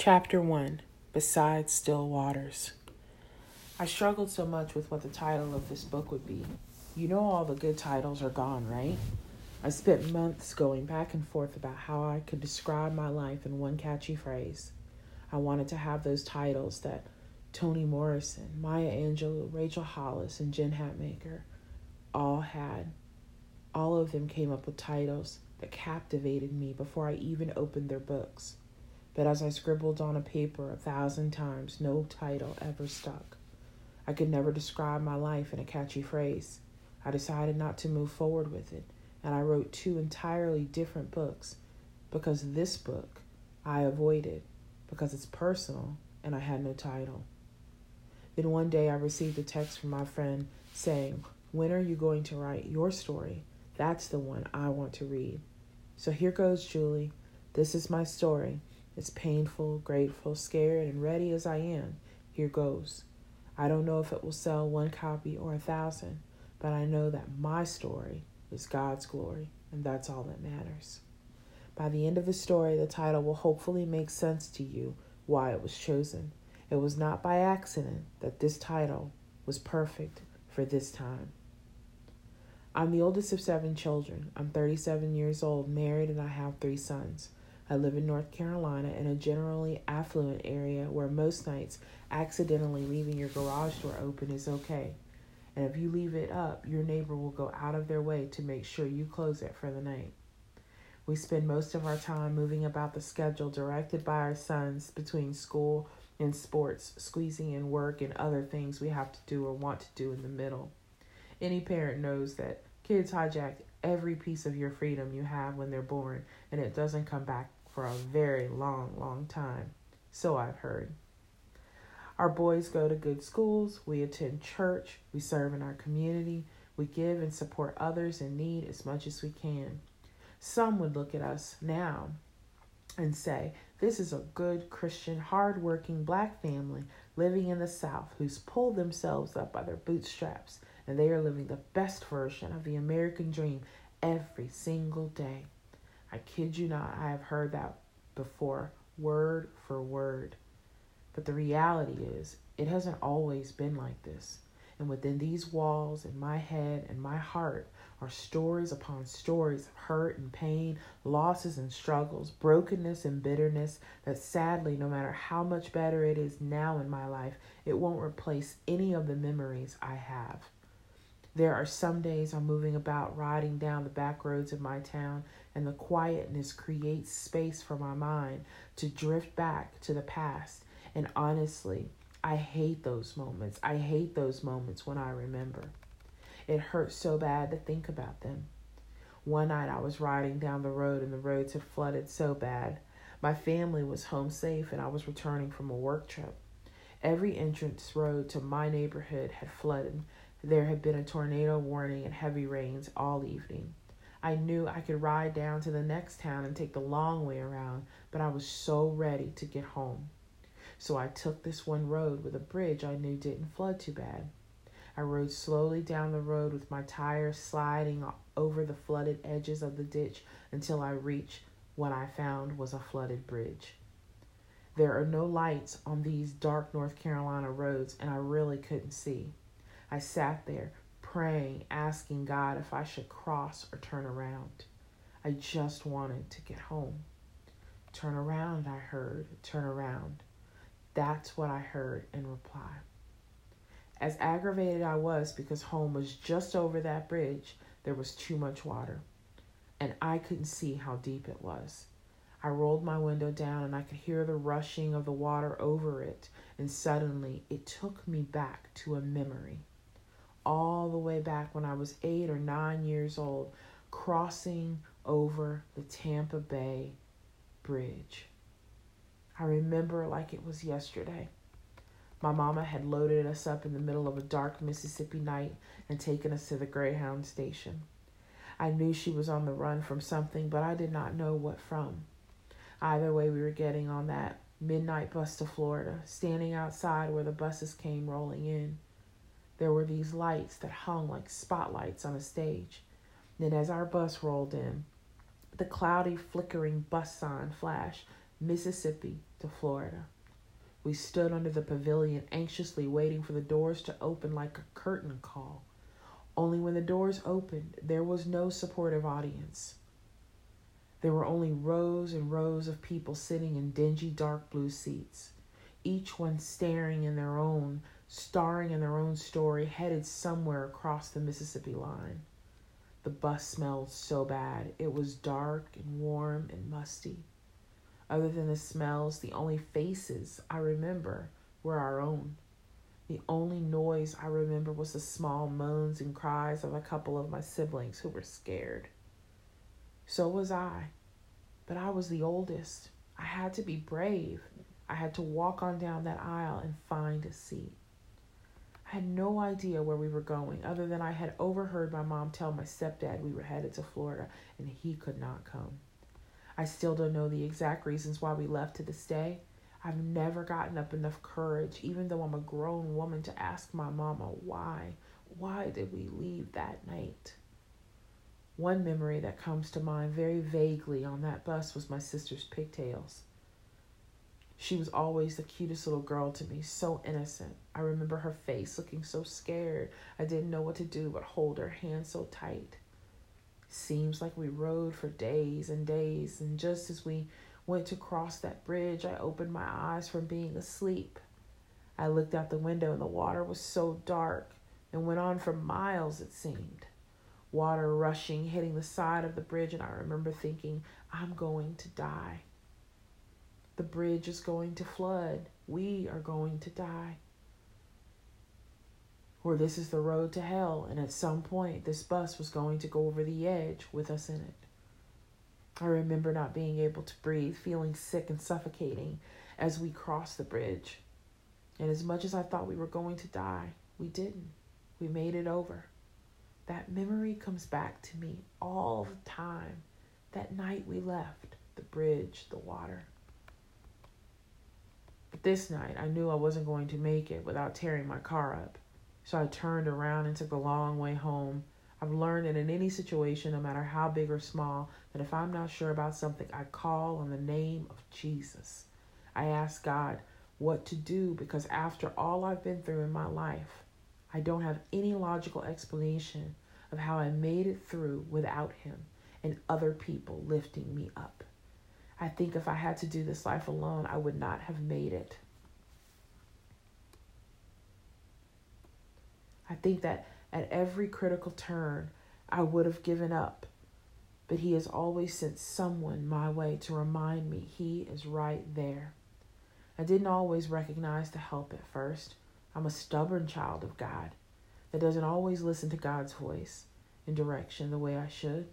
Chapter 1 Beside Still Waters. I struggled so much with what the title of this book would be. You know, all the good titles are gone, right? I spent months going back and forth about how I could describe my life in one catchy phrase. I wanted to have those titles that Toni Morrison, Maya Angelou, Rachel Hollis, and Jen Hatmaker all had. All of them came up with titles that captivated me before I even opened their books but as I scribbled on a paper a thousand times, no title ever stuck. I could never describe my life in a catchy phrase. I decided not to move forward with it, and I wrote two entirely different books because this book I avoided because it's personal and I had no title. Then one day I received a text from my friend saying, When are you going to write your story? That's the one I want to read. So here goes, Julie. This is my story. As painful, grateful, scared, and ready as I am, here goes. I don't know if it will sell one copy or a thousand, but I know that my story is God's glory, and that's all that matters. By the end of the story, the title will hopefully make sense to you why it was chosen. It was not by accident that this title was perfect for this time. I'm the oldest of seven children. I'm 37 years old, married, and I have three sons. I live in North Carolina in a generally affluent area where most nights accidentally leaving your garage door open is okay. And if you leave it up, your neighbor will go out of their way to make sure you close it for the night. We spend most of our time moving about the schedule directed by our sons between school and sports, squeezing in work and other things we have to do or want to do in the middle. Any parent knows that kids hijack every piece of your freedom you have when they're born, and it doesn't come back for a very long, long time. So I've heard. Our boys go to good schools, we attend church, we serve in our community, we give and support others in need as much as we can. Some would look at us now and say, This is a good Christian, hardworking black family living in the South who's pulled themselves up by their bootstraps and they are living the best version of the American dream every single day. I kid you not, I have heard that before, word for word. But the reality is, it hasn't always been like this. And within these walls, in my head and my heart, are stories upon stories of hurt and pain, losses and struggles, brokenness and bitterness that sadly, no matter how much better it is now in my life, it won't replace any of the memories I have. There are some days I'm moving about riding down the back roads of my town, and the quietness creates space for my mind to drift back to the past. And honestly, I hate those moments. I hate those moments when I remember. It hurts so bad to think about them. One night I was riding down the road and the roads had flooded so bad. My family was home safe and I was returning from a work trip. Every entrance road to my neighborhood had flooded there had been a tornado warning and heavy rains all evening. I knew I could ride down to the next town and take the long way around, but I was so ready to get home. So I took this one road with a bridge I knew didn't flood too bad. I rode slowly down the road with my tires sliding over the flooded edges of the ditch until I reached what I found was a flooded bridge. There are no lights on these dark North Carolina roads, and I really couldn't see. I sat there praying, asking God if I should cross or turn around. I just wanted to get home. Turn around, I heard. Turn around. That's what I heard in reply. As aggravated I was because home was just over that bridge, there was too much water, and I couldn't see how deep it was. I rolled my window down and I could hear the rushing of the water over it, and suddenly it took me back to a memory all the way back when I was eight or nine years old, crossing over the Tampa Bay Bridge. I remember like it was yesterday. My mama had loaded us up in the middle of a dark Mississippi night and taken us to the Greyhound station. I knew she was on the run from something, but I did not know what from. Either way, we were getting on that midnight bus to Florida, standing outside where the buses came rolling in. There were these lights that hung like spotlights on a stage. Then, as our bus rolled in, the cloudy, flickering bus sign flashed Mississippi to Florida. We stood under the pavilion, anxiously waiting for the doors to open like a curtain call. Only when the doors opened, there was no supportive audience. There were only rows and rows of people sitting in dingy dark blue seats, each one staring in their own, starring in their own story, headed somewhere across the Mississippi line. The bus smelled so bad. It was dark and warm and musty. Other than the smells, the only faces I remember were our own. The only noise I remember was the small moans and cries of a couple of my siblings who were scared. So was I, but I was the oldest. I had to be brave. I had to walk on down that aisle and find a seat. I had no idea where we were going, other than I had overheard my mom tell my stepdad we were headed to Florida and he could not come. I still don't know the exact reasons why we left to this day. I've never gotten up enough courage, even though I'm a grown woman, to ask my mama why. Why did we leave that night? One memory that comes to mind very vaguely on that bus was my sister's pigtails. She was always the cutest little girl to me, so innocent. I remember her face looking so scared. I didn't know what to do but hold her hand so tight. Seems like we rode for days and days, and just as we went to cross that bridge, I opened my eyes from being asleep. I looked out the window, and the water was so dark and went on for miles, it seemed. Water rushing, hitting the side of the bridge, and I remember thinking, I'm going to die. The bridge is going to flood. We are going to die. Or this is the road to hell, and at some point this bus was going to go over the edge with us in it. I remember not being able to breathe, feeling sick and suffocating as we crossed the bridge. And as much as I thought we were going to die, we didn't. We made it over. That memory comes back to me all the time. That night we left, the bridge, the water. But this night, I knew I wasn't going to make it without tearing my car up. So I turned around and took a long way home. I've learned that in any situation, no matter how big or small, that if I'm not sure about something, I call on the name of Jesus. I ask God what to do because after all I've been through in my life, I don't have any logical explanation of how I made it through without Him and other people lifting me up. I think if I had to do this life alone, I would not have made it. I think that at every critical turn, I would have given up. But He has always sent someone my way to remind me He is right there. I didn't always recognize the help at first. I'm a stubborn child of God that doesn't always listen to God's voice and direction the way I should.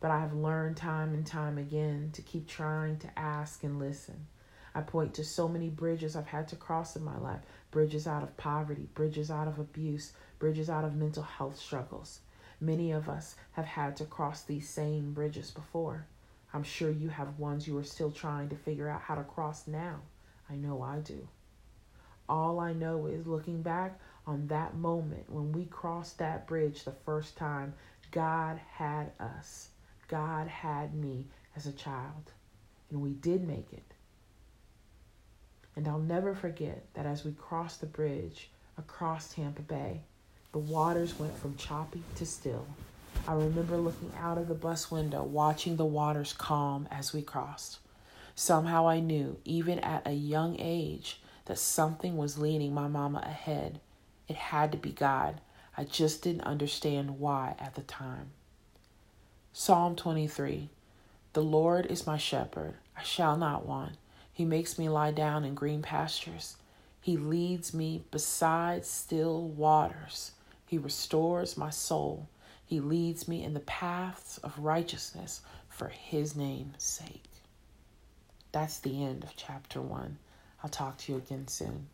But I have learned time and time again to keep trying to ask and listen. I point to so many bridges I've had to cross in my life bridges out of poverty, bridges out of abuse, bridges out of mental health struggles. Many of us have had to cross these same bridges before. I'm sure you have ones you are still trying to figure out how to cross now. I know I do. All I know is looking back on that moment when we crossed that bridge the first time, God had us. God had me as a child, and we did make it. And I'll never forget that as we crossed the bridge across Tampa Bay, the waters went from choppy to still. I remember looking out of the bus window, watching the waters calm as we crossed. Somehow I knew, even at a young age, that something was leading my mama ahead. It had to be God. I just didn't understand why at the time. Psalm 23 The Lord is my shepherd, I shall not want. He makes me lie down in green pastures. He leads me beside still waters. He restores my soul. He leads me in the paths of righteousness for his name's sake. That's the end of chapter one. I'll talk to you again soon.